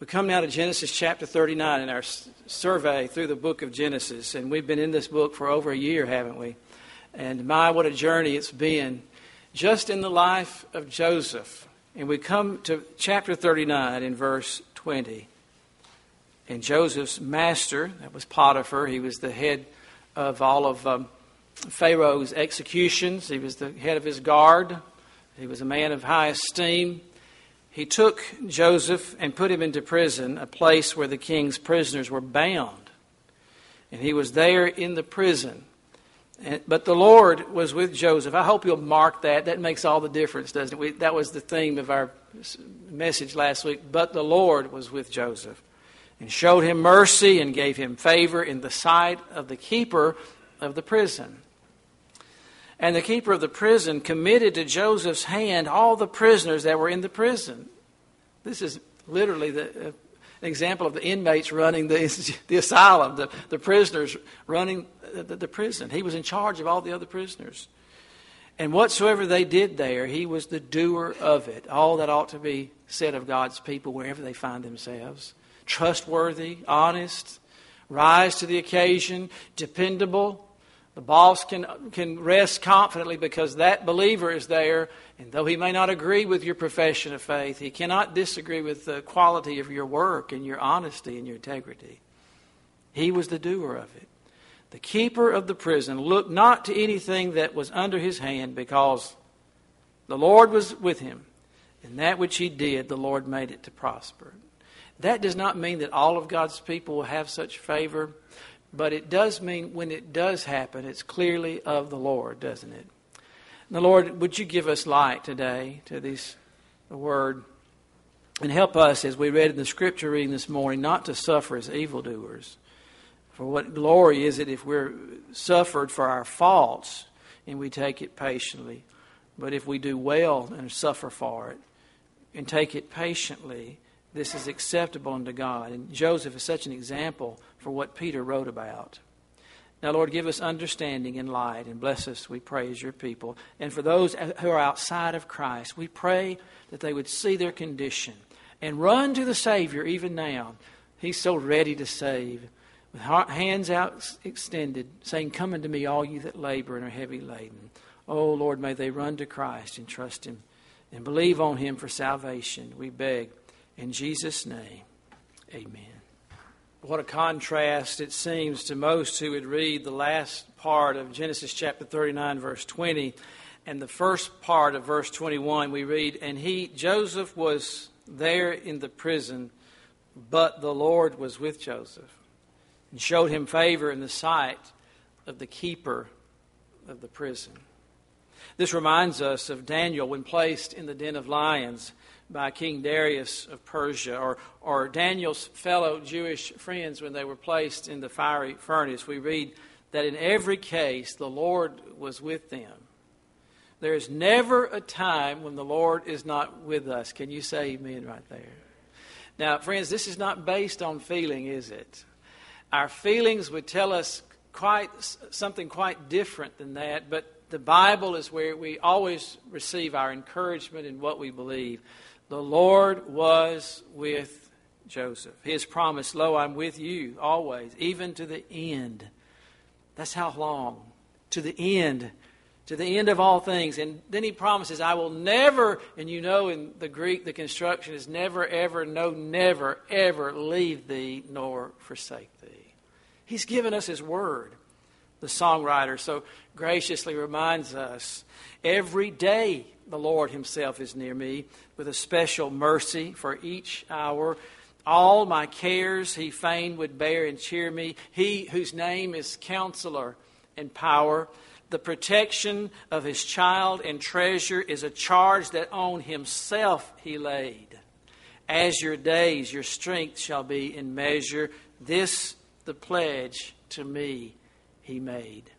We come now to Genesis chapter 39 in our survey through the book of Genesis, and we've been in this book for over a year, haven't we? And my, what a journey it's been just in the life of Joseph. And we come to chapter 39 in verse 20. And Joseph's master, that was Potiphar, he was the head of all of um, Pharaoh's executions, he was the head of his guard, he was a man of high esteem he took Joseph and put him into prison, a place where the king's prisoners were bound. And he was there in the prison. But the Lord was with Joseph. I hope you'll mark that. That makes all the difference, doesn't it? We, that was the theme of our message last week. But the Lord was with Joseph and showed him mercy and gave him favor in the sight of the keeper of the prison. And the keeper of the prison committed to Joseph's hand all the prisoners that were in the prison. This is literally the, uh, example of the inmates running the, the asylum, the, the prisoners running the, the prison. He was in charge of all the other prisoners. And whatsoever they did there, he was the doer of it. All that ought to be said of God's people wherever they find themselves trustworthy, honest, rise to the occasion, dependable, the boss can, can rest confidently because that believer is there, and though he may not agree with your profession of faith, he cannot disagree with the quality of your work and your honesty and your integrity. He was the doer of it. The keeper of the prison looked not to anything that was under his hand because the Lord was with him. And that which he did, the Lord made it to prosper. That does not mean that all of God's people will have such favor. But it does mean when it does happen, it's clearly of the Lord, doesn't it? And the Lord, would you give us light today to this word and help us, as we read in the scripture reading this morning, not to suffer as evildoers. For what glory is it if we're suffered for our faults and we take it patiently? But if we do well and suffer for it and take it patiently, this is acceptable unto God. And Joseph is such an example for what Peter wrote about. Now, Lord, give us understanding and light and bless us, we pray, as your people. And for those who are outside of Christ, we pray that they would see their condition and run to the Savior even now. He's so ready to save, with hands out extended, saying, Come unto me, all you that labor and are heavy laden. Oh, Lord, may they run to Christ and trust Him and believe on Him for salvation. We beg in Jesus' name, amen. What a contrast it seems to most who would read the last part of Genesis chapter 39, verse 20, and the first part of verse 21. We read, And he, Joseph, was there in the prison, but the Lord was with Joseph and showed him favor in the sight of the keeper of the prison. This reminds us of Daniel when placed in the den of lions by King Darius of Persia, or, or Daniel's fellow Jewish friends when they were placed in the fiery furnace, we read that in every case the Lord was with them. There is never a time when the Lord is not with us. Can you say amen right there? Now, friends, this is not based on feeling, is it? Our feelings would tell us quite something quite different than that, but the Bible is where we always receive our encouragement in what we believe. The Lord was with Joseph. His promise, Lo, I'm with you always, even to the end. That's how long? To the end. To the end of all things. And then he promises, I will never, and you know in the Greek, the construction is never, ever, no, never, ever leave thee nor forsake thee. He's given us his word. The songwriter so graciously reminds us every day the Lord Himself is near me with a special mercy for each hour. All my cares He fain would bear and cheer me. He whose name is Counselor and Power. The protection of His child and treasure is a charge that on Himself He laid. As your days, your strength shall be in measure. This the pledge to me He made.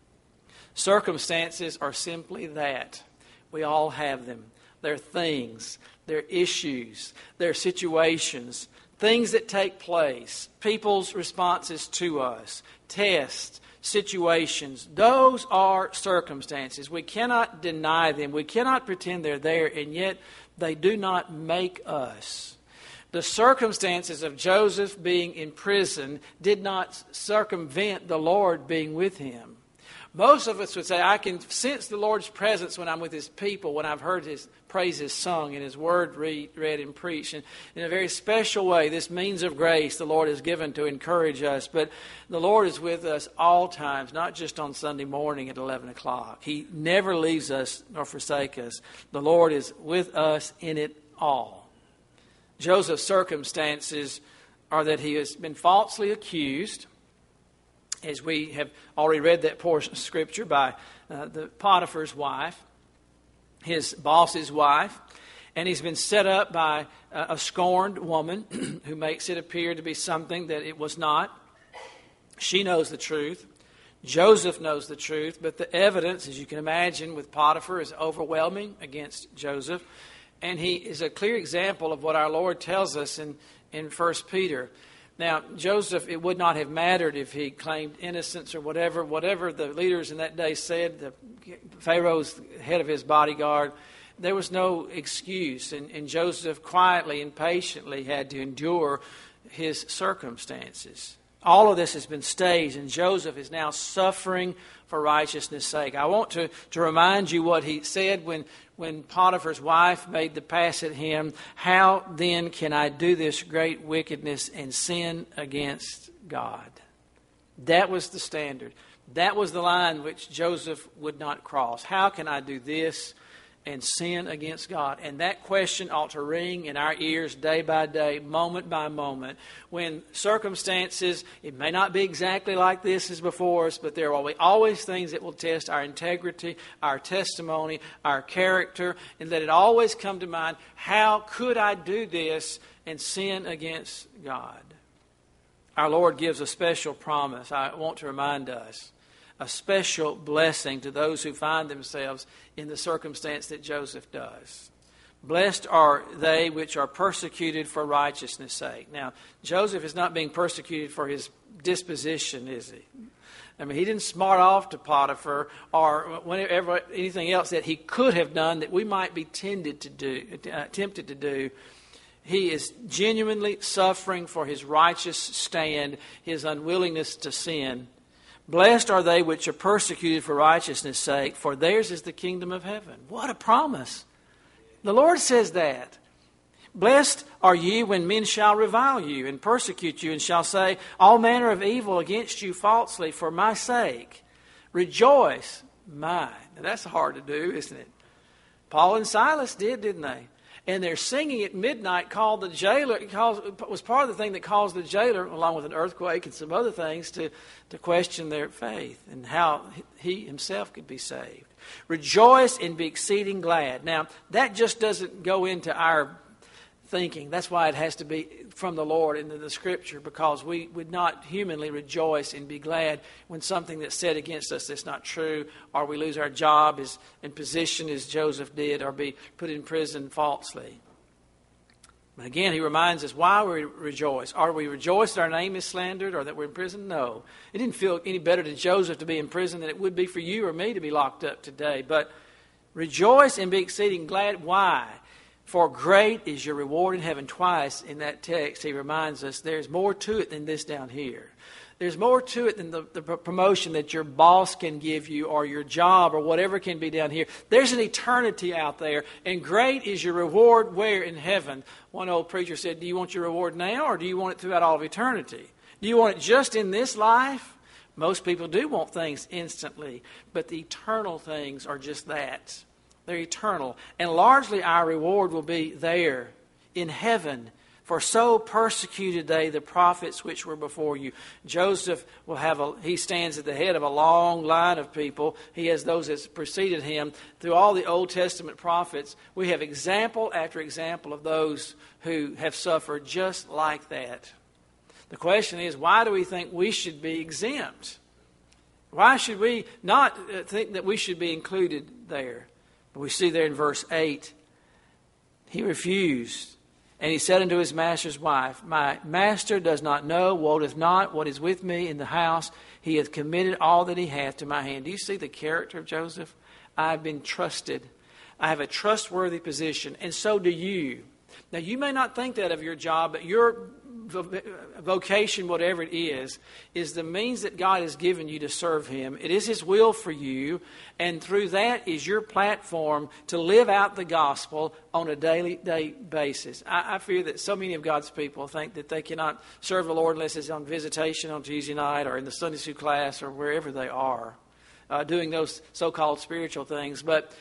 Circumstances are simply that we all have them. They're things, they're issues, they're situations, things that take place, people's responses to us, tests, situations. Those are circumstances. We cannot deny them. We cannot pretend they're there, and yet they do not make us. The circumstances of Joseph being in prison did not circumvent the Lord being with him. Most of us would say, I can sense the Lord's presence when I'm with His people, when I've heard His praises sung and His word read, read and preached. And in a very special way, this means of grace the Lord has given to encourage us. But the Lord is with us all times, not just on Sunday morning at 11 o'clock. He never leaves us nor forsake us. The Lord is with us in it all. Joseph's circumstances are that he has been falsely accused as we have already read that portion of Scripture by uh, the Potiphar's wife, his boss's wife, and he's been set up by a scorned woman who makes it appear to be something that it was not. She knows the truth. Joseph knows the truth, but the evidence, as you can imagine, with Potiphar is overwhelming against Joseph. And he is a clear example of what our Lord tells us in, in 1 Peter. Now, Joseph, it would not have mattered if he claimed innocence or whatever. Whatever the leaders in that day said, the Pharaoh's head of his bodyguard, there was no excuse. And, and Joseph quietly and patiently had to endure his circumstances. All of this has been staged, and Joseph is now suffering for righteousness' sake. I want to, to remind you what he said when, when Potiphar's wife made the pass at him. How then can I do this great wickedness and sin against God? That was the standard. That was the line which Joseph would not cross. How can I do this and sin against God? And that question ought to ring in our ears day by day, moment by moment. When circumstances, it may not be exactly like this as before us, but there will be always things that will test our integrity, our testimony, our character, and let it always come to mind how could I do this and sin against God? Our Lord gives a special promise. I want to remind us a special blessing to those who find themselves in the circumstance that Joseph does. Blessed are they which are persecuted for righteousness' sake. Now, Joseph is not being persecuted for his disposition, is he? I mean, he didn't smart off to Potiphar or whenever anything else that he could have done that we might be tended to do, uh, tempted to do. He is genuinely suffering for his righteous stand, his unwillingness to sin. Blessed are they which are persecuted for righteousness' sake, for theirs is the kingdom of heaven. What a promise! The Lord says that. Blessed are ye when men shall revile you and persecute you, and shall say all manner of evil against you falsely for my sake. Rejoice, my. Now that's hard to do, isn't it? Paul and Silas did, didn't they? And they're singing at midnight called the jailer caused, was part of the thing that caused the jailer, along with an earthquake and some other things, to, to question their faith and how he himself could be saved. Rejoice and be exceeding glad. Now, that just doesn't go into our thinking. That's why it has to be from the Lord into the Scripture, because we would not humanly rejoice and be glad when something that's said against us that's not true, or we lose our job as, and position as Joseph did, or be put in prison falsely. But again, he reminds us why we rejoice. Are we rejoiced that our name is slandered or that we're in prison? No. It didn't feel any better to Joseph to be in prison than it would be for you or me to be locked up today. But rejoice and be exceeding glad. Why? For great is your reward in heaven. Twice in that text, he reminds us there's more to it than this down here. There's more to it than the, the, promotion that your boss can give you or your job or whatever can be down here. There's an eternity out there, and great is your reward where in heaven. One old preacher said, Do you want your reward now or do you want it throughout all of eternity? Do you want it just in this life? Most people do want things instantly, but the eternal things are just that. They're eternal. And largely our reward will be there in heaven. For so persecuted they the prophets which were before you. Joseph will have a, he stands at the head of a long line of people. He has those that preceded him. Through all the Old Testament prophets, we have example after example of those who have suffered just like that. The question is, why do we think we should be exempt? Why should we not uh, think that we should be included there? But we see there in verse 8, he refused. And he said unto his master's wife, My master does not know, wotteth not what is with me in the house. He hath committed all that he hath to my hand. Do you see the character of Joseph? I have been trusted. I have a trustworthy position, and so do you. Now, you may not think that of your job, but your vocation, whatever it is, is the means that God has given you to serve Him. It is His will for you, and through that is your platform to live out the gospel on a daily day basis. I, I fear that so many of God's people think that they cannot serve the Lord unless it's on visitation on Tuesday night or in the Sunday school class or wherever they are, uh, doing those so called spiritual things. But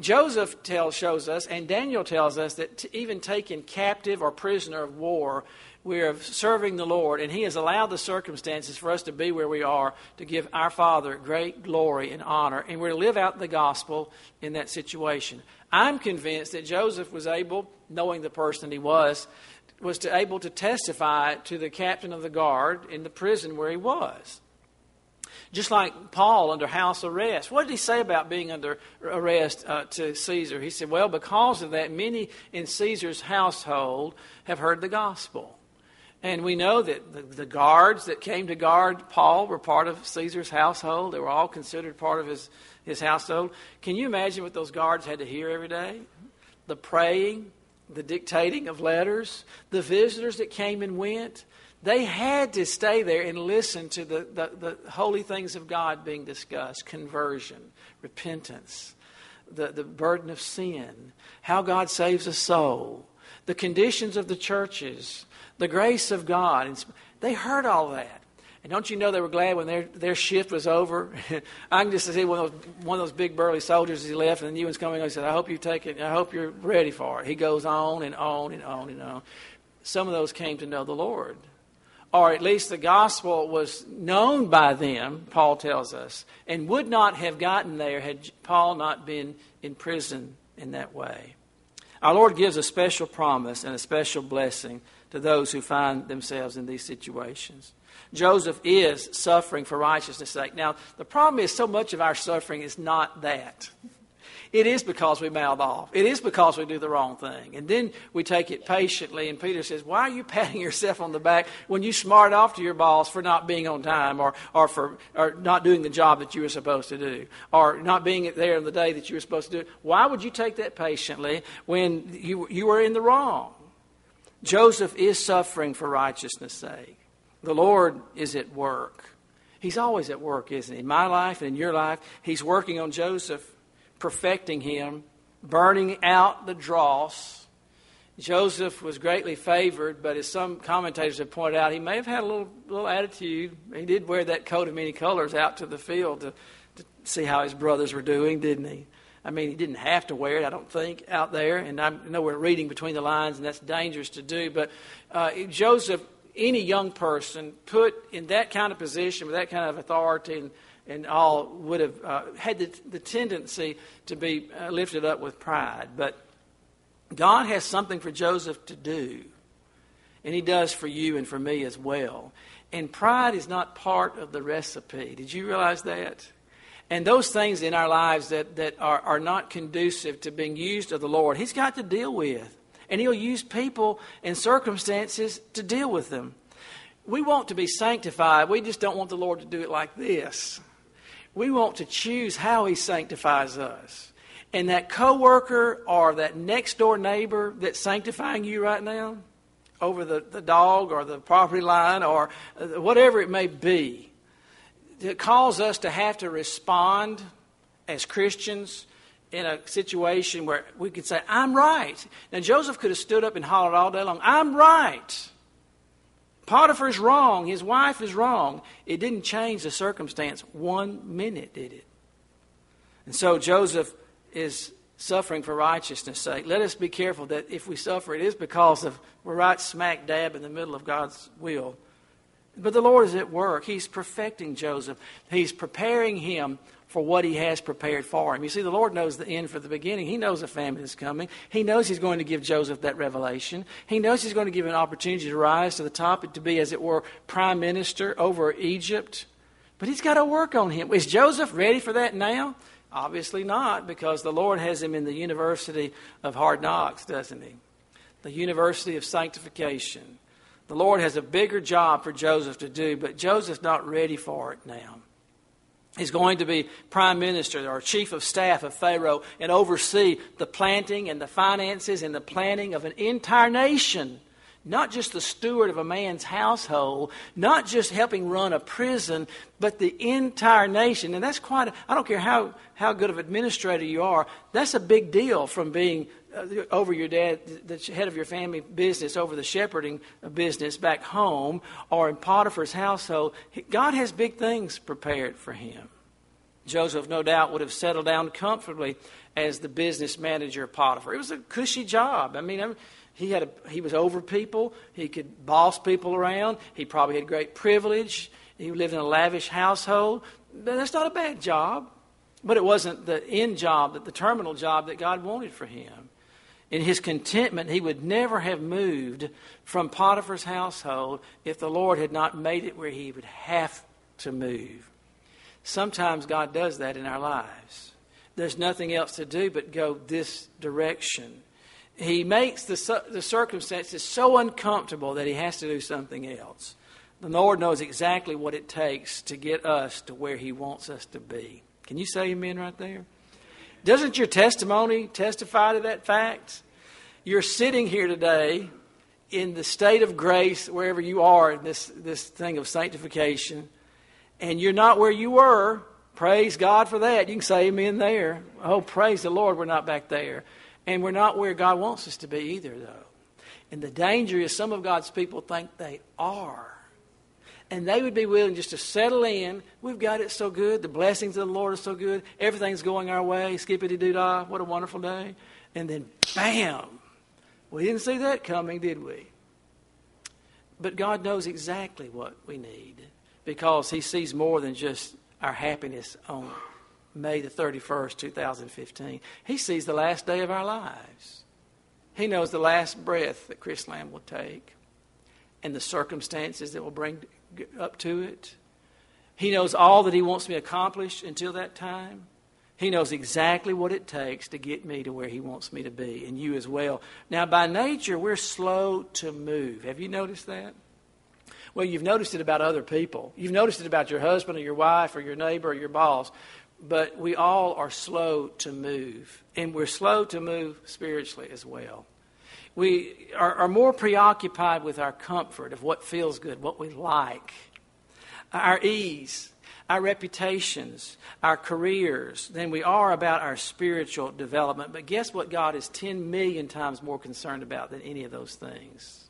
Joseph tells, shows us, and Daniel tells us, that even taken captive or prisoner of war, we are serving the Lord, and He has allowed the circumstances for us to be where we are to give our Father great glory and honor, and we're to live out the gospel in that situation. I'm convinced that Joseph was able, knowing the person he was, was to able to testify to the captain of the guard in the prison where he was. Just like Paul under house arrest. What did he say about being under arrest uh, to Caesar? He said, Well, because of that, many in Caesar's household have heard the gospel. And we know that the, the, guards that came to guard Paul were part of Caesar's household. They were all considered part of his, his household. Can you imagine what those guards had to hear every day? The praying, the dictating of letters, the visitors that came and went. They had to stay there and listen to the, the, the holy things of God being discussed conversion, repentance, the, the burden of sin, how God saves a soul, the conditions of the churches the grace of God. And they heard all that. And don't you know they were glad when their, their shift was over? I can just see one of, those, one of those big burly soldiers as he left, and the new one's coming. He said, I hope you take it. I hope you're ready for it. He goes on and on and on and on. Some of those came to know the Lord. Or at least the gospel was known by them, Paul tells us, and would not have gotten there had Paul not been in prison in that way. Our Lord gives a special promise and a special blessing to those who find themselves in these situations. Joseph is suffering for righteousness' sake. Now, the problem is so much of our suffering is not that. It is because we mouth off. It is because we do the wrong thing. And then we take it patiently. And Peter says, Why are you patting yourself on the back when you smart off to your boss for not being on time or, or for or not doing the job that you were supposed to do or not being there on the day that you were supposed to do? Why would you take that patiently when you, you were in the wrong? Joseph is suffering for righteousness' sake. The Lord is at work. He's always at work, isn't he? In my life and in your life, He's working on Joseph, perfecting him, burning out the dross. Joseph was greatly favored, but as some commentators have pointed out, he may have had a little, little attitude. He did wear that coat of many colors out to the field to, to see how his brothers were doing, didn't he? I mean, he didn't have to wear it, I don't think, out there. And I know we're reading between the lines, and that's dangerous to do. But uh, Joseph, any young person put in that kind of position with that kind of authority and, and all would have uh, had the, the, tendency to be uh, lifted up with pride. But God has something for Joseph to do, and he does for you and for me as well. And pride is not part of the recipe. Did you realize that? And those things in our lives that, that are, are not conducive to being used of the Lord, He's got to deal with. And He'll use people and circumstances to deal with them. We want to be sanctified. We just don't want the Lord to do it like this. We want to choose how He sanctifies us. And that coworker or that next door neighbor that's sanctifying you right now over the, the dog or the property line or whatever it may be, that cause us to have to respond as Christians in a situation where we could say, I'm right. Now, Joseph could have stood up and hollered all day long, I'm right. Potiphar's wrong. His wife is wrong. It didn't change the circumstance one minute, did it? And so Joseph is suffering for righteousness' sake. Let us be careful that if we suffer, it is because of we're right smack dab in the middle of God's will. But the Lord is at work. He's perfecting Joseph. He's preparing him for what he has prepared for him. You see, the Lord knows the end for the beginning. He knows a famine is coming. He knows he's going to give Joseph that revelation. He knows he's going to give him an opportunity to rise to the top, to be, as it were, prime minister over Egypt. But he's got to work on him. Is Joseph ready for that now? Obviously not, because the Lord has him in the University of Hard Knocks, doesn't he? The University of Sanctification. The Lord has a bigger job for Joseph to do, but Joseph's not ready for it now. He's going to be prime minister or chief of staff of Pharaoh and oversee the planting and the finances and the planning of an entire nation. Not just the steward of a man's household, not just helping run a prison, but the entire nation. And that's quite, I don't care how, how good of administrator you are, that's a big deal from being Uh, over your dad, the head of your family business, over the shepherding business back home or in Potiphar's household. God has big things prepared for him. Joseph, no doubt, would have settled down comfortably as the business manager of Potiphar. It was a cushy job. I mean, he had a, he was over people. He could boss people around. He probably had great privilege. He lived in a lavish household. That's not a bad job. But it wasn't the end job, the terminal job that God wanted for him. In his contentment, he would never have moved from Potiphar's household if the Lord had not made it where he would have to move. Sometimes God does that in our lives. There's nothing else to do but go this direction. He makes the, the circumstances so uncomfortable that he has to do something else. The Lord knows exactly what it takes to get us to where he wants us to be. Can you say amen right there? Doesn't your testimony testify to that fact? You're sitting here today in the state of grace, wherever you are in this, this thing of sanctification, and you're not where you were. Praise God for that. You can say amen there. Oh, praise the Lord, we're not back there. And we're not where God wants us to be either, though. And the danger is some of God's people think they are. And they would be willing just to settle in. We've got it so good. The blessings of the Lord are so good. Everything's going our way. Skippity doo dah. What a wonderful day. And then, bam! We didn't see that coming, did we? But God knows exactly what we need because He sees more than just our happiness on May the 31st, 2015. He sees the last day of our lives. He knows the last breath that Chris Lamb will take and the circumstances that will bring up to it. He knows all that He wants me to accomplish until that time. He knows exactly what it takes to get me to where He wants me to be, and you as well. Now, by nature, we're slow to move. Have you noticed that? Well, you've noticed it about other people. You've noticed it about your husband or your wife or your neighbor or your boss but we all are slow to move. And we're slow to move spiritually as well. We are, are, more preoccupied with our comfort of what feels good, what we like, our ease, our reputations, our careers, than we are about our spiritual development. But guess what God is 10 million times more concerned about than any of those things?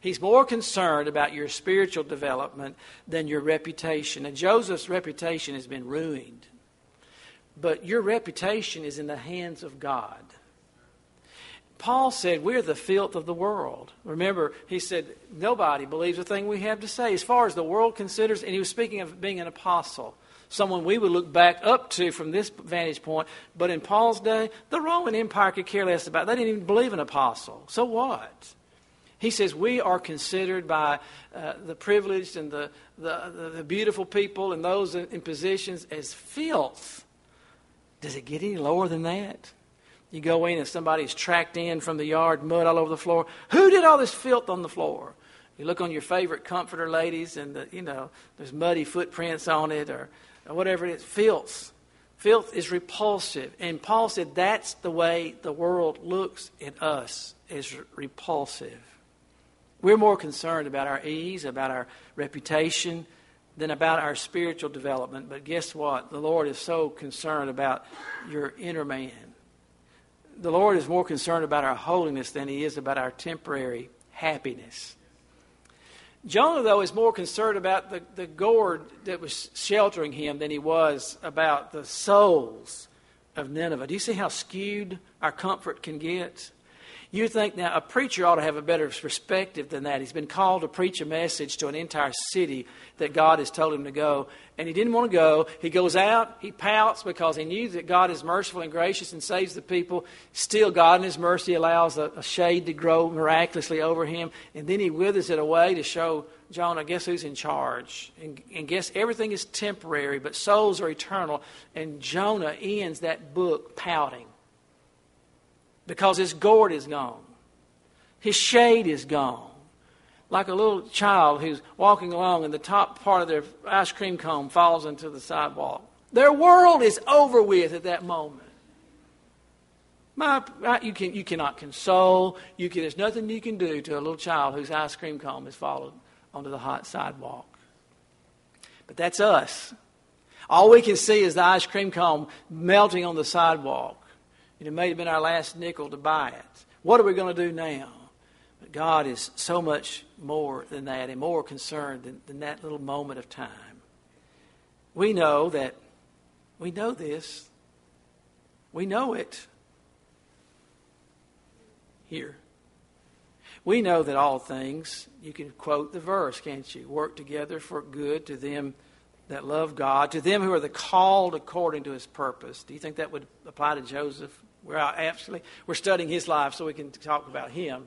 He's more concerned about your spiritual development than your reputation. And Joseph's reputation has been ruined. But your reputation is in the hands of God. Paul said, We're the filth of the world. Remember, he said, Nobody believes a thing we have to say. As far as the world considers, and he was speaking of being an apostle, someone we would look back up to from this vantage point. But in Paul's day, the Roman Empire could care less about They didn't even believe an apostle. So what? He says, We are considered by uh, the privileged and the, the, the, the beautiful people and those in, in positions as filth. Does it get any lower than that? You go in and somebody's tracked in from the yard, mud all over the floor. Who did all this filth on the floor? You look on your favorite comforter, ladies, and the, you know there's muddy footprints on it, or, or whatever it is. Filth, filth is repulsive, and Paul said that's the way the world looks at us is repulsive. We're more concerned about our ease, about our reputation, than about our spiritual development. But guess what? The Lord is so concerned about your inner man. The Lord is more concerned about our holiness than he is about our temporary happiness. Jonah, though, is more concerned about the, the gourd that was sheltering him than he was about the souls of Nineveh. Do you see how skewed our comfort can get? You think now a preacher ought to have a better perspective than that. He's been called to preach a message to an entire city that God has told him to go, and he didn't want to go. He goes out, he pouts because he knew that God is merciful and gracious and saves the people. Still, God in His mercy allows a, a shade to grow miraculously over him, and then he withers it away to show Jonah, guess who's in charge? And, and guess everything is temporary, but souls are eternal. And Jonah ends that book pouting because his gourd is gone. His shade is gone. Like a little child who's walking along and the top part of their ice cream cone falls into the sidewalk. Their world is over with at that moment. My, you, can, you cannot console. You can, there's nothing you can do to a little child whose ice cream cone has fallen onto the hot sidewalk. But that's us. All we can see is the ice cream cone melting on the sidewalk. It may have been our last nickel to buy it. What are we going to do now? But God is so much more than that and more concerned than, than that little moment of time. We know that, we know this. We know it here. We know that all things, you can quote the verse, can't you? Work together for good to them that love God, to them who are the called according to his purpose. Do you think that would apply to Joseph? We're uh, absolutely we're studying his life so we can talk about him.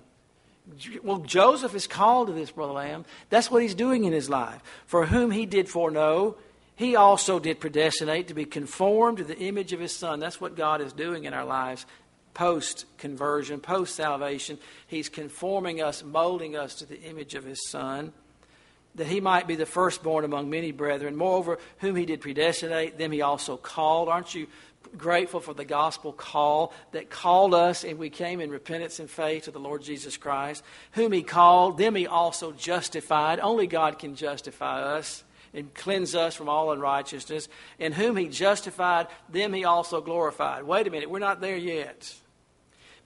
Well, Joseph is called to this, Brother Lamb. That's what he's doing in his life. For whom he did foreknow, he also did predestinate to be conformed to the image of his son. That's what God is doing in our lives post conversion, post salvation. He's conforming us, molding us to the image of his Son, that he might be the firstborn among many brethren. Moreover, whom he did predestinate, them he also called. Aren't you grateful for the gospel call that called us and we came in repentance and faith to the Lord Jesus Christ? Whom he called, them he also justified. Only God can justify us and cleanse us from all unrighteousness. And whom he justified, them he also glorified. Wait a minute, we're not there yet.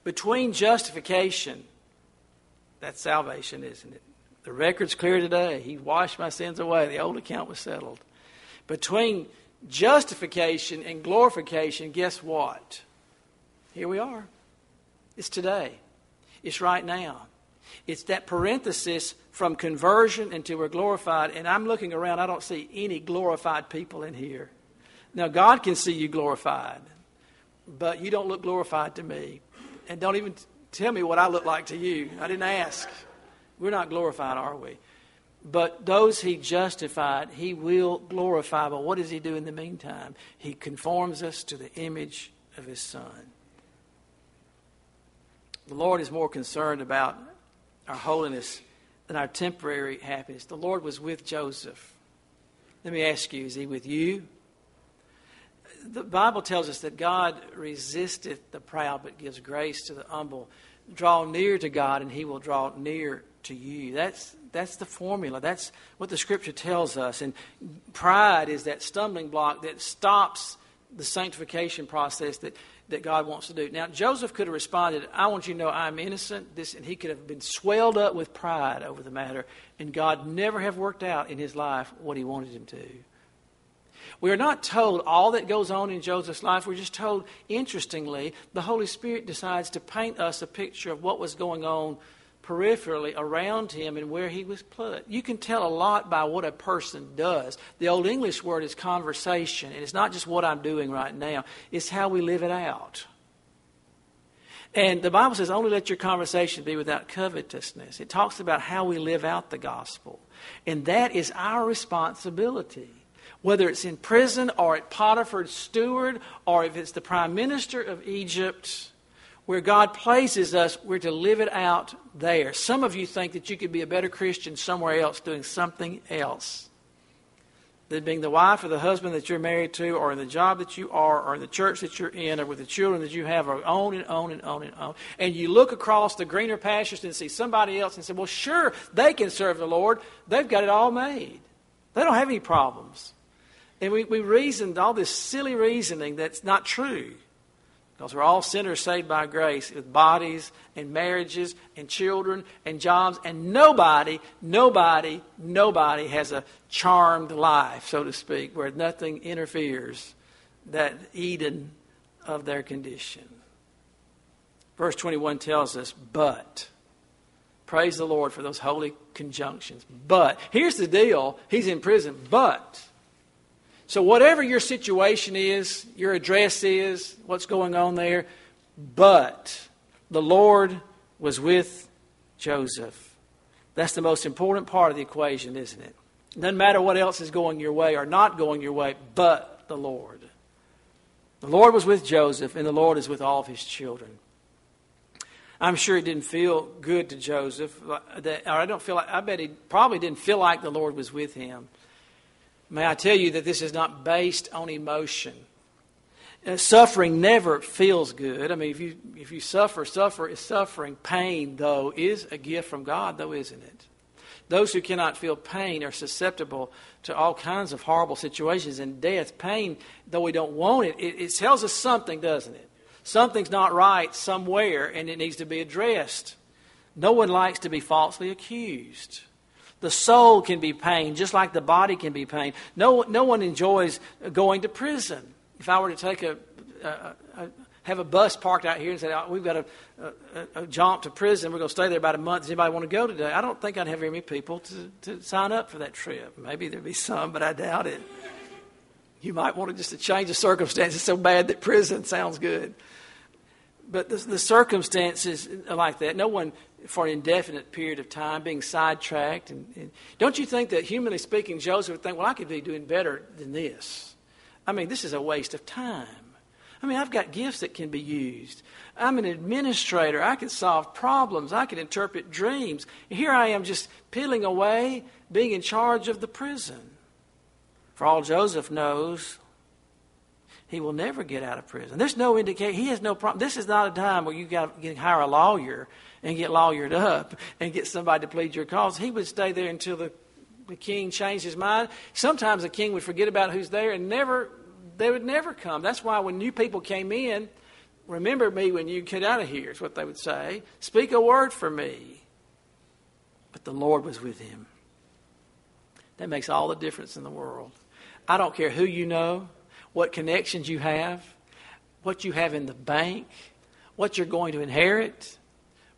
Between justification, that's salvation, isn't it? The record's clear today. He washed my sins away. The old account was settled. Between justification and glorification, guess what? Here we are. It's today. It's right now. It's that parenthesis from conversion until we're glorified. And I'm looking around, I don't see any glorified people in here. Now, God can see you glorified, but you don't look glorified to me and don't even tell me what I look like to you. I didn't ask. We're not glorified, are we? But those he justified, he will glorify. But what does he do in the meantime? He conforms us to the image of his son. The Lord is more concerned about our holiness than our temporary happiness. The Lord was with Joseph. Let me ask you, is he with you? the Bible tells us that God resisteth the proud but gives grace to the humble. Draw near to God and he will draw near to you. That's that's the formula. That's what the scripture tells us. And pride is that stumbling block that stops the sanctification process that, that God wants to do. Now, Joseph could have responded, I want you to know I'm innocent. This, and he could have been swelled up with pride over the matter, and God never have worked out in his life what he wanted him to. We are not told all that goes on in Joseph's life. We're just told, interestingly, the Holy Spirit decides to paint us a picture of what was going on peripherally around him and where he was put. You can tell a lot by what a person does. The Old English word is conversation, and it's not just what I'm doing right now, it's how we live it out. And the Bible says, only let your conversation be without covetousness. It talks about how we live out the gospel. And that is our responsibility whether it's in prison or at Potiphar's steward or if it's the prime minister of Egypt, where God places us, we're to live it out there. Some of you think that you could be a better Christian somewhere else doing something else than being the wife or the husband that you're married to, or in the job that you are, or in the church that you're in, or with the children that you have, or on and on and on and on. And you look across the greener pastures and see somebody else and say, Well, sure, they can serve the Lord. They've got it all made. They don't have any problems. And we, we reasoned all this silly reasoning that's not true. Because we're all sinners saved by grace with bodies and marriages and children and jobs. And nobody, nobody, nobody has a charmed life, so to speak, where nothing interferes that Eden of their condition. Verse 21 tells us, but. Praise the Lord for those holy conjunctions. But. Here's the deal He's in prison, but. So, whatever your situation is, your address is, what's going on there, but the Lord was with Joseph. That's the most important part of the equation, isn't it? doesn't matter what else is going your way or not going your way, but the Lord. The Lord was with Joseph, and the Lord is with all of his children. I'm sure it didn't feel good to Joseph. Or I don't feel like, I bet he probably didn't feel like the Lord was with him. May I tell you that this is not based on emotion. Uh, suffering never feels good. I mean, if you, if you suffer, suffer is suffering. Pain, though, is a gift from God, though, isn't it? Those who cannot feel pain are susceptible to all kinds of horrible situations and death. Pain, though we don't want it, it, it tells us something, doesn't it? Something's not right somewhere and it needs to be addressed. No one likes to be falsely accused. The soul can be pain, just like the body can be pain. No, no one enjoys going to prison. If I were to take a, a, a have a bus parked out here and say, oh, we've got a, a, a, jaunt to prison, we're going to stay there about a month. Does anybody want to go today? I don't think I'd have very many people to, to sign up for that trip. Maybe there'd be some, but I doubt it. You might want to just to change the circumstances so bad that prison sounds good. But the, the circumstances like that, no one for an indefinite period of time, being sidetracked. And, and, don't you think that, humanly speaking, Joseph would think, well, I could be doing better than this? I mean, this is a waste of time. I mean, I've got gifts that can be used. I'm an administrator. I can solve problems. I can interpret dreams. Here I am just peeling away, being in charge of the prison. For all Joseph knows, he will never get out of prison. There's no indication. He has no problem. This is not a time where you got to hire a lawyer and get lawyered up and get somebody to plead your cause. He would stay there until the, the king changed his mind. Sometimes the king would forget about who's there and never, they would never come. That's why when new people came in, remember me when you get out of here, is what they would say. Speak a word for me. But the Lord was with him. That makes all the difference in the world. I don't care who you know, what connections you have, what you have in the bank, what you're going to inherit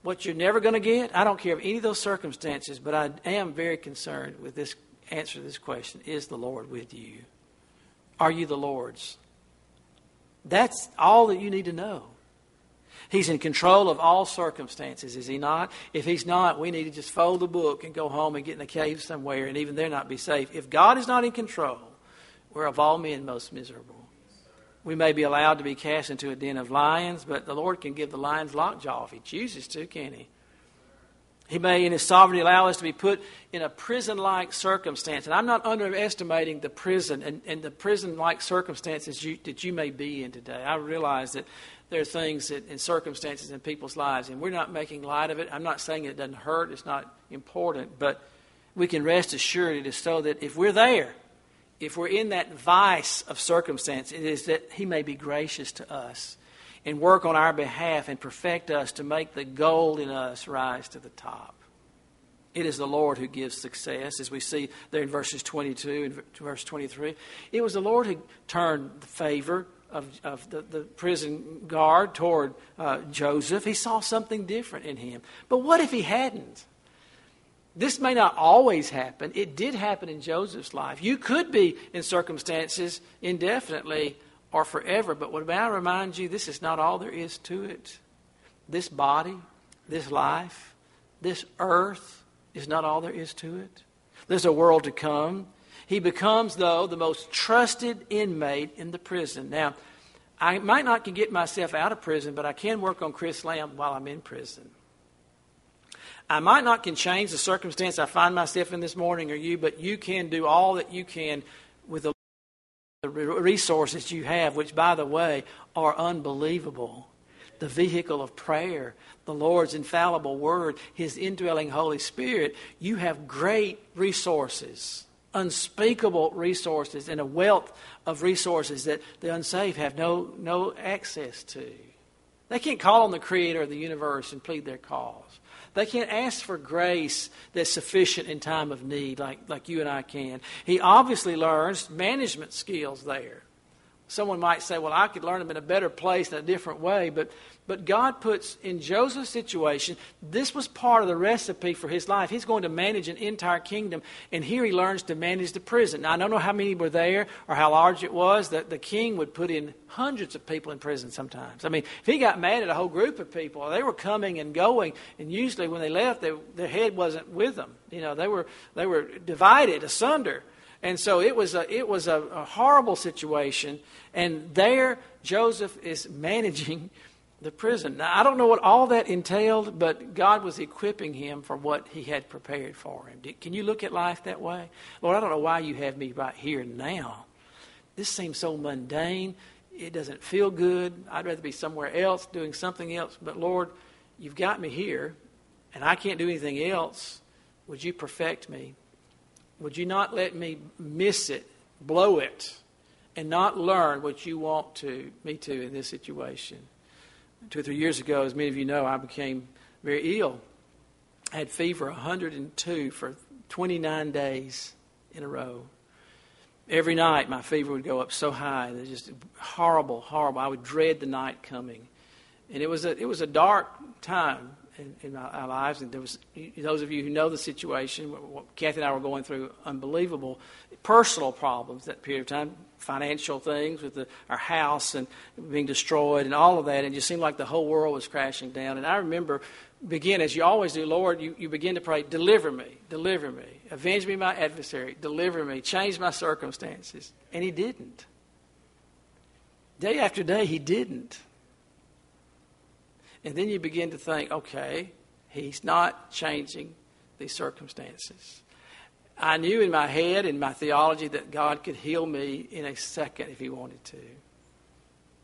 what you're never going to get. I don't care of any of those circumstances, but I am very concerned with this answer to this question Is the Lord with you? Are you the Lord's? That's all that you need to know. He's in control of all circumstances, is he not? If he's not, we need to just fold the book and go home and get in a cave somewhere, and even there not be safe. If God is not in control, we're of all men most miserable. We may be allowed to be cast into a den of lions, but the Lord can give the lions lockjaw if He chooses to, can He? He may, in His sovereignty, allow us to be put in a prison like circumstance. And I'm not underestimating the prison and, and the prison like circumstances you, that you may be in today. I realize that there are things that, and circumstances in people's lives, and we're not making light of it. I'm not saying it doesn't hurt, it's not important, but we can rest assured it is so that if we're there, if we're in that vice of circumstance, it is that He may be gracious to us and work on our behalf and perfect us to make the gold in us rise to the top. It is the Lord who gives success, as we see there in verses 22 and verse 23. It was the Lord who turned the favor of, of the, the prison guard toward uh, Joseph. He saw something different in him. But what if he hadn't? This may not always happen. It did happen in Joseph's life. You could be in circumstances indefinitely or forever, but what may I remind you, this is not all there is to it. This body, this life, this earth is not all there is to it. There's a world to come. He becomes, though, the most trusted inmate in the prison. Now, I might not can get myself out of prison, but I can work on Chris Lamb while I'm in prison. I might not can change the circumstance I find myself in this morning or you, but you can do all that you can with the resources you have, which, by the way, are unbelievable. The vehicle of prayer, the Lord's infallible word, His indwelling Holy Spirit, you have great resources, unspeakable resources, and a wealth of resources that the unsaved have no, no access to. They can't call on the Creator of the universe and plead their cause. They can't ask for grace that's sufficient in time of need like, like you and I can. He obviously learns management skills there. Someone might say, well, I could learn them in a better place in a different way, but but God puts in Joseph's situation, this was part of the recipe for his life. He's going to manage an entire kingdom, and here he learns to manage the prison. Now, I don't know how many were there or how large it was. That the king would put in hundreds of people in prison sometimes. I mean, if he got mad at a whole group of people, they were coming and going, and usually when they left, they, their head wasn't with them. You know, they were they were divided, asunder. And so it was a, it was a, a horrible situation. And there, Joseph is managing the prison. Now, I don't know what all that entailed, but God was equipping him for what he had prepared for him. Can you look at life that way? Lord, I don't know why you have me right here now. This seems so mundane. It doesn't feel good. I'd rather be somewhere else doing something else. But Lord, you've got me here, and I can't do anything else. Would you perfect me? Would you not let me miss it, blow it, and not learn what you want to me to in this situation? Two or three years ago, as many of you know, I became very ill. I had fever 102 for 29 days in a row. Every night, my fever would go up so high. It was just horrible, horrible. I would dread the night coming. And it was a, it was a dark time in, in our lives. And there was those of you who know the situation. What Kathy and I were going through unbelievable personal problems that period of time, financial things with the, our house and being destroyed and all of that. And it just seemed like the whole world was crashing down. And I remember begin as you always do, Lord. You, you begin to pray, deliver me, deliver me, avenge me my adversary, deliver me, change my circumstances. And He didn't. Day after day, He didn't. And then you begin to think, okay, he's not changing these circumstances. I knew in my head, in my theology, that God could heal me in a second if he wanted to.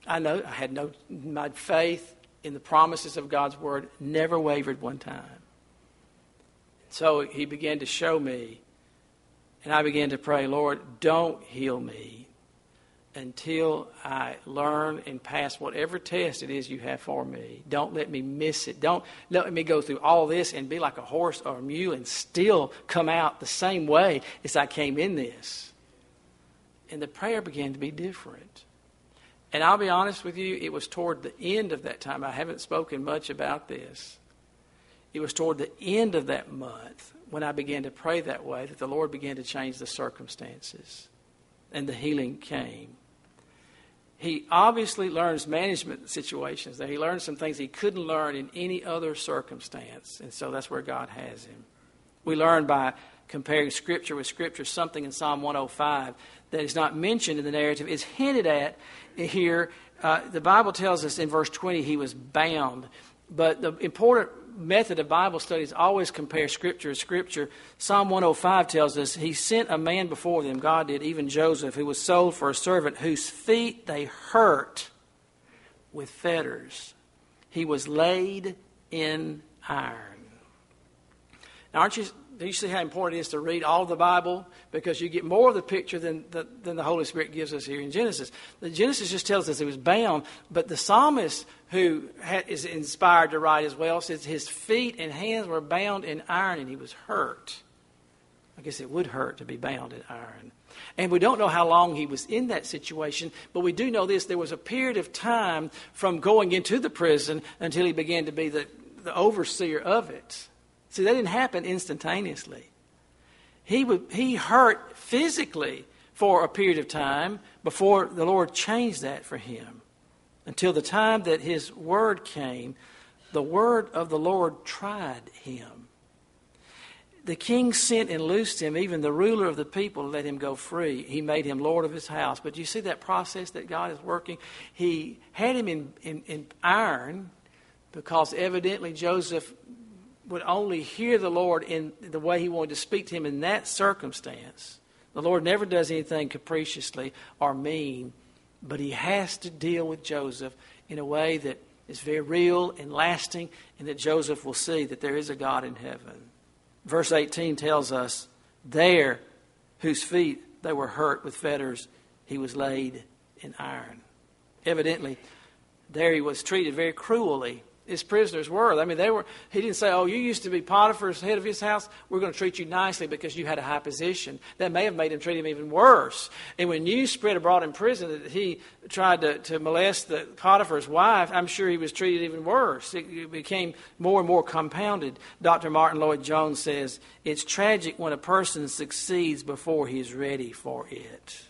I know I had no, my faith in the promises of God's word never wavered one time. So he began to show me, and I began to pray, Lord, don't heal me until I learn and pass whatever test it is you have for me. Don't let me miss it. Don't let me go through all this and be like a horse or a mule and still come out the same way as I came in this. And the prayer began to be different. And I'll be honest with you, it was toward the end of that time. I haven't spoken much about this. It was toward the end of that month when I began to pray that way that the Lord began to change the circumstances and the healing came he obviously learns management situations that He learns some things he couldn't learn in any other circumstance. And so that's where God has him. We learn by comparing Scripture with Scripture something in Psalm 105 that is not mentioned in the narrative is hinted at here. Uh, the Bible tells us in verse 20 he was bound. But the important method of Bible study is always compare Scripture to Scripture. Psalm 105 tells us He sent a man before them, God did, even Joseph, who was sold for a servant, whose feet they hurt with fetters. He was laid in iron. Now, aren't you do you see how important it is to read all the Bible? Because you get more of the picture than the, than the Holy Spirit gives us here in Genesis. The Genesis just tells us he was bound, but the psalmist, who is inspired to write as well, says his feet and hands were bound in iron and he was hurt. I guess it would hurt to be bound in iron. And we don't know how long he was in that situation, but we do know this there was a period of time from going into the prison until he began to be the, the overseer of it. See, that didn't happen instantaneously. He, would, he hurt physically for a period of time before the Lord changed that for him. Until the time that his word came, the word of the Lord tried him. The king sent and loosed him, even the ruler of the people let him go free. He made him Lord of his house. But you see that process that God is working? He had him in, in, in iron because evidently Joseph would only hear the Lord in the way he wanted to speak to him in that circumstance, the Lord never does anything capriciously or mean, but he has to deal with Joseph in a way that is very real and lasting, and that Joseph will see that there is a God in heaven. Verse 18 tells us, There, whose feet they were hurt with fetters, he was laid in iron. Evidently, there he was treated very cruelly his prisoners were. I mean, they were. He didn't say, "Oh, you used to be Potiphar's head of his house. We're going to treat you nicely because you had a high position." That may have made him treat him even worse. And when news spread abroad in prison that he tried to, to molest the Potiphar's wife, I'm sure he was treated even worse. It, it became more and more compounded. Dr. Martyn Lloyd-Jones says it's tragic when a person succeeds before he's ready for it.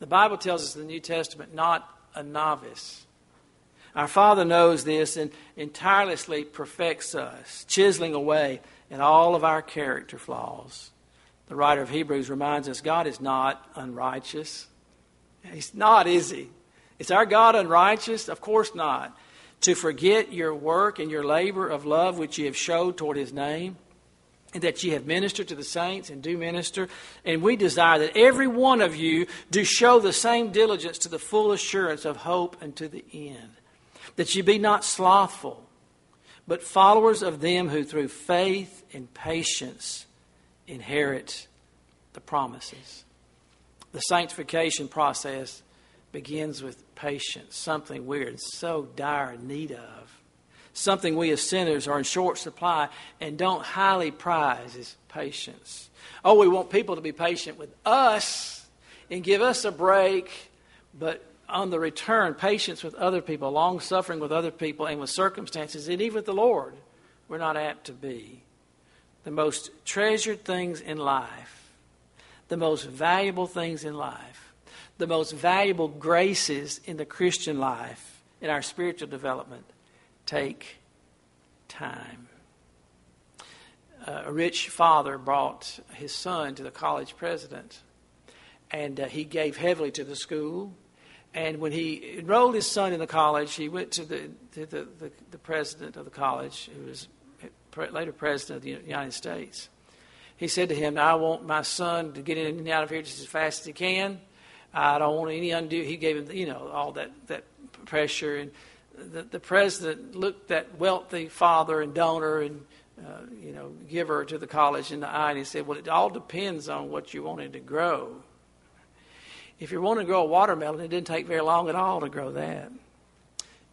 The Bible tells us in the New Testament, not a novice our Father knows this and, tirelessly perfects us, chiseling away at all of our character flaws. The writer of Hebrews reminds us God is not unrighteous. He's not, is he? Is our God unrighteous? Of course not. To forget your work and your labor of love which ye have showed toward his name, and that ye have ministered to the saints and do minister. And we desire that every one of you do show the same diligence to the full assurance of hope and to the end. That ye be not slothful, but followers of them who through faith and patience inherit the promises. The sanctification process begins with patience, something we're in so dire need of. Something we as sinners are in short supply and don't highly prize is patience. Oh, we want people to be patient with us and give us a break, but on the return, patience with other people, long suffering with other people, and with circumstances, and even with the Lord, we're not apt to be. The most treasured things in life, the most valuable things in life, the most valuable graces in the Christian life, in our spiritual development, take time. Uh, a rich father brought his son to the college president, and uh, he gave heavily to the school and when he enrolled his son in the college, he went to the, to the, the, the president of the college, who was later president of the United States. He said to him, I want my son to get in and out of here just as fast as he can. I don't want any undue. He gave him, you know, all that, that pressure. And the, the president looked that wealthy father and donor and, uh, you know, giver to the college in the eye and he said, Well, it all depends on what you wanted to grow. If you want to grow a watermelon, it didn't take very long at all to grow that.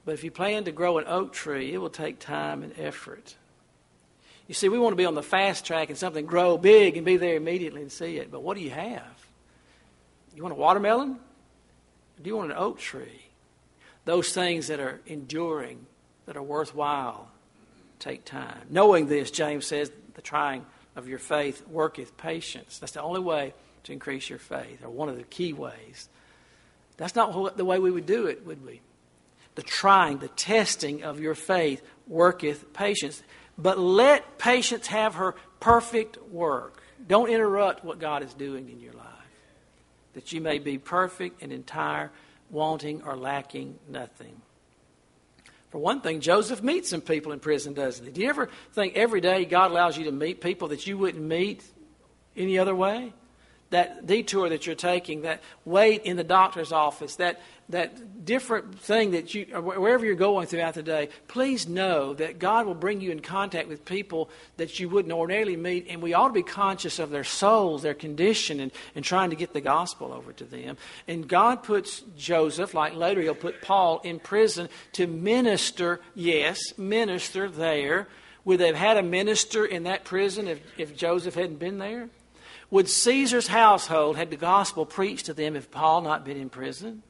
But if you plan to grow an oak tree, it will take time and effort. You see, we want to be on the fast track and something grow big and be there immediately and see it. But what do you have? You want a watermelon? Or do you want an oak tree? Those things that are enduring, that are worthwhile, take time. Knowing this, James says, the trying of your faith worketh patience. That's the only way to increase your faith, or one of the key ways. That's not the way we would do it, would we? The trying, the testing of your faith worketh patience. But let patience have her perfect work. Don't interrupt what God is doing in your life, that you may be perfect and entire, wanting or lacking nothing. For one thing, Joseph meets some people in prison, doesn't he? Do you ever think every day God allows you to meet people that you wouldn't meet any other way? That detour that you're taking, that wait in the doctor's office, that, that different thing that you, wherever you're going throughout the day, please know that God will bring you in contact with people that you wouldn't ordinarily meet, and we ought to be conscious of their souls, their condition, and, and trying to get the gospel over to them. And God puts Joseph, like later he'll put Paul, in prison to minister, yes, minister there. Would they have had a minister in that prison if, if Joseph hadn't been there? Would Caesar's household had the gospel preached to them if Paul not been in prison?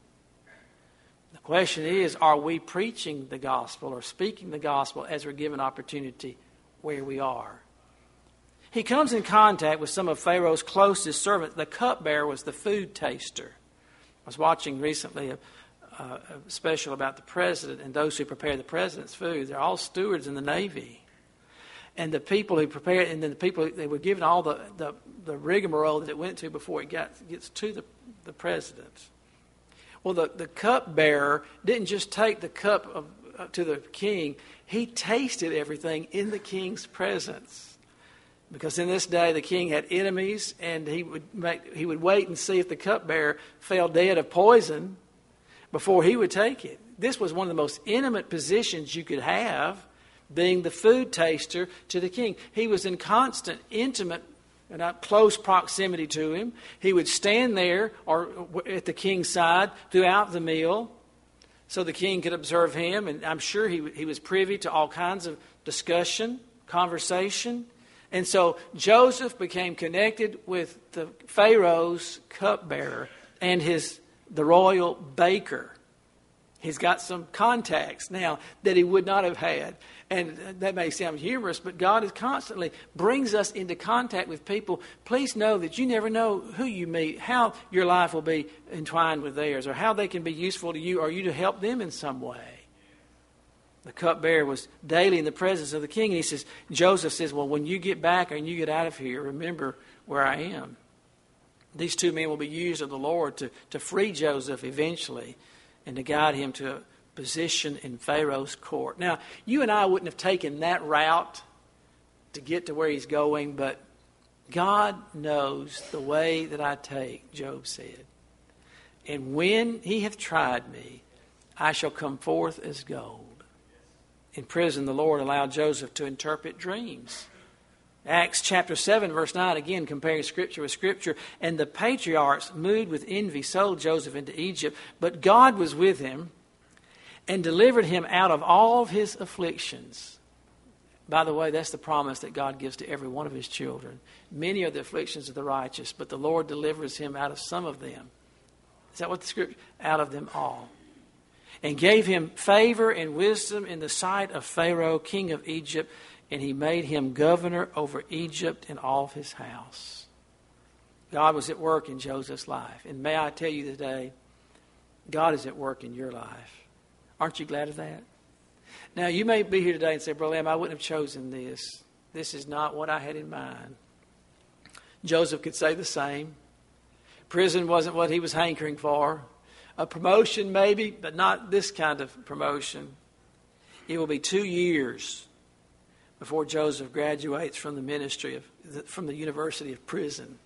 The question is, are we preaching the gospel or speaking the gospel as we're given opportunity where we are? He comes in contact with some of Pharaoh's closest servants. The cupbearer was the food taster. I was watching recently a, a special about the president and those who prepare the president's food. They're all stewards in the Navy and the people who prepared, and then the people they were given all the, the, the rigmarole that it went to before it got gets to the, the president. Well, the, the cupbearer didn't just take the cup of, uh, to the king, he tasted everything in the king's presence. Because in this day the king had enemies, and he would, make, he would wait and see if the cupbearer fell dead of poison before he would take it. This was one of the most intimate positions you could have being the food taster to the king. He was in constant, intimate, and close proximity to him. He would stand there or at the king's side throughout the meal so the king could observe him. And I'm sure he, he was privy to all kinds of discussion, conversation. And so Joseph became connected with the Pharaoh's cupbearer and his the royal baker. He's got some contacts now that he would not have had. And that may sound humorous, but God is constantly brings us into contact with people. Please know that you never know who you meet, how your life will be entwined with theirs, or how they can be useful to you, or you to help them in some way. The cupbearer was daily in the presence of the king, and he says, Joseph says, Well, when you get back and you get out of here, remember where I am. These two men will be used of the Lord to, to free Joseph eventually and to guide him to a position in Pharaoh's court. Now, you and I wouldn't have taken that route to get to where he's going, but God knows the way that I take, Job said. And when he hath tried me, I shall come forth as gold. In prison, the Lord allowed Joseph to interpret dreams. Acts chapter 7, verse 9, again comparing Scripture with Scripture. And the patriarchs, moved with envy, sold Joseph into Egypt. But God was with him and delivered him out of all of his afflictions. By the way, that's the promise that God gives to every one of his children. Many are the afflictions of the righteous, but the Lord delivers him out of some of them. Is that what the scripture? Out of them all. And gave him favor and wisdom in the sight of Pharaoh, king of Egypt, and he made him governor over Egypt and all of his house. God was at work in Joseph's life. And may I tell you today, God is at work in your life. Aren't you glad of that? Now, you may be here today and say, Brother Lamb, I wouldn't have chosen this. This is not what I had in mind. Joseph could say the same. Prison wasn't what he was hankering for. A promotion, maybe, but not this kind of promotion. It will be two years before Joseph graduates from the ministry of, from the University of Prison.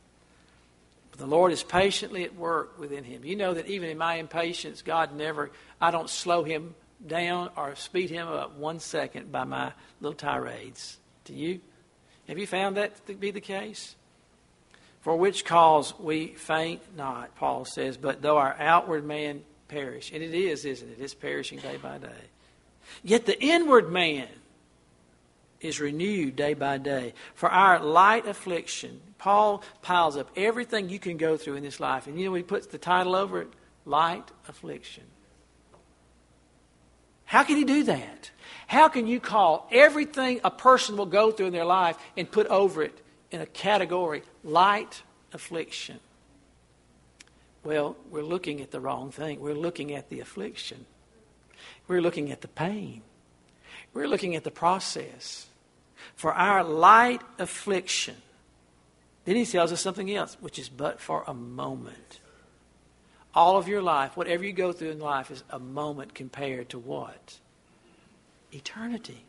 But the Lord is patiently at work within him. You know that even in my impatience, God never, I don't slow him down or speed him up one second by my little tirades. Do you? Have you found that to be the case? For which cause we faint not, Paul says, but though our outward man perish, and it is, isn't it? It's perishing day by day. Yet the inward man is renewed day by day. For our light affliction, Paul piles up everything you can go through in this life. And you know, he puts the title over it Light Affliction. How can he do that? How can you call everything a person will go through in their life and put over it in a category light affliction? Well, we're looking at the wrong thing. We're looking at the affliction. We're looking at the pain. We're looking at the process. For our light affliction, then he tells us something else, which is but for a moment. All of your life, whatever you go through in life, is a moment compared to what? Eternity.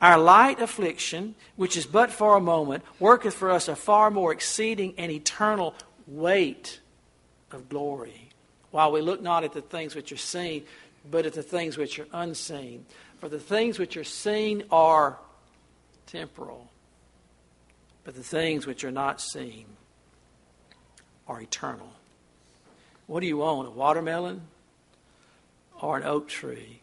Our light affliction, which is but for a moment, worketh for us a far more exceeding and eternal weight of glory. While we look not at the things which are seen, but at the things which are unseen. For the things which are seen are temporal, but the things which are not seen are eternal. What do you want, a watermelon or an oak tree?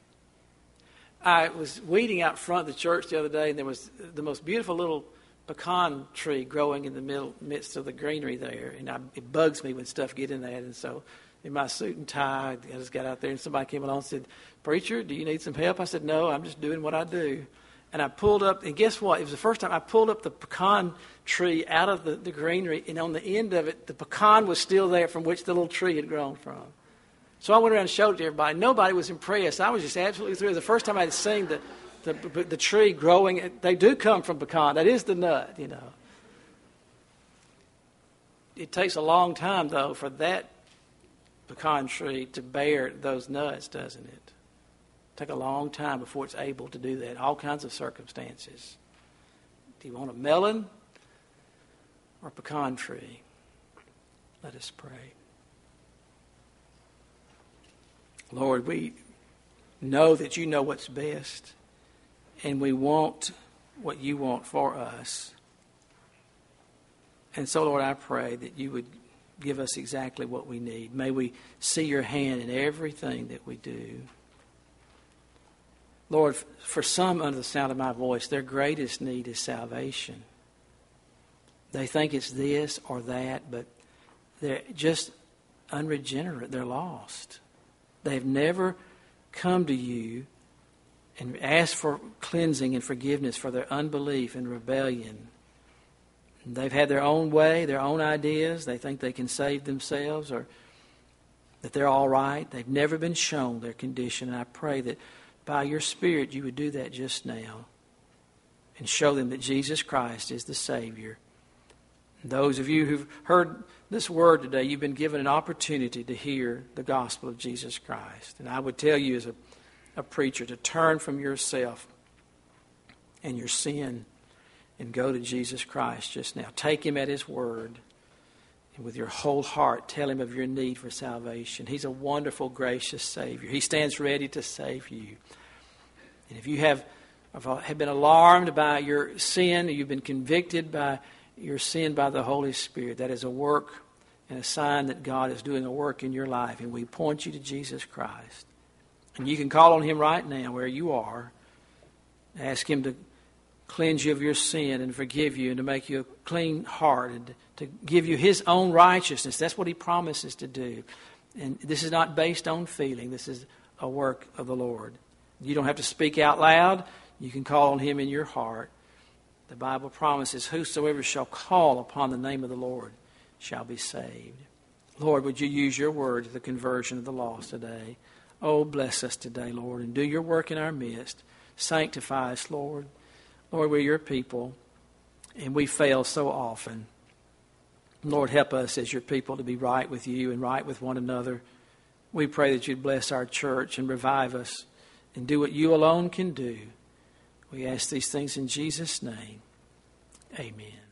I was weeding out front of the church the other day, and there was the most beautiful little pecan tree growing in the middle, midst of the greenery there. And I, it bugs me when stuff get in that. And so, in my suit and tie, I just got out there, and somebody came along and said, "Preacher, do you need some help?" I said, "No, I'm just doing what I do." And I pulled up, and guess what? It was the first time I pulled up the pecan tree out of the, the greenery, and on the end of it, the pecan was still there from which the little tree had grown from. So I went around and showed it to everybody. Nobody was impressed. I was just absolutely thrilled. The first time I had seen the, the, the tree growing, they do come from pecan. That is the nut, you know. It takes a long time, though, for that pecan tree to bear those nuts, doesn't it? Take a long time before it's able to do that. All kinds of circumstances. Do you want a melon or a pecan tree? Let us pray. Lord, we know that you know what's best, and we want what you want for us. And so, Lord, I pray that you would give us exactly what we need. May we see your hand in everything that we do. Lord, for some under the sound of my voice, their greatest need is salvation. They think it's this or that, but they're just unregenerate. They're lost. They've never come to you and asked for cleansing and forgiveness for their unbelief and rebellion. They've had their own way, their own ideas. They think they can save themselves or that they're all right. They've never been shown their condition. And I pray that by your Spirit, you would do that just now and show them that Jesus Christ is the Savior, Those of you who've heard this word today, you've been given an opportunity to hear the gospel of Jesus Christ. And I would tell you as a, a preacher to turn from yourself and your sin and go to Jesus Christ just now. Take him at his word. And with your whole heart, tell him of your need for salvation. He's a wonderful, gracious Savior. He stands ready to save you. And if you have, have been alarmed by your sin, you've been convicted by your sin by the Holy Spirit. That is a work and a sign that God is doing a work in your life. And we point you to Jesus Christ. And you can call on Him right now where you are. Ask Him to cleanse you of your sin and forgive you and to make you a clean heart and to give you His own righteousness. That's what He promises to do. And this is not based on feeling, this is a work of the Lord. You don't have to speak out loud. You can call on Him in your heart. The Bible promises, Whosoever shall call upon the name of the Lord shall be saved. Lord, would you use your word to the conversion of the lost today? Oh, bless us today, Lord, and do your work in our midst. Sanctify us, Lord. Lord, we're your people, and we fail so often. Lord, help us as your people to be right with you and right with one another. We pray that you'd bless our church and revive us and do what you alone can do. We ask these things in Jesus' name. Amen.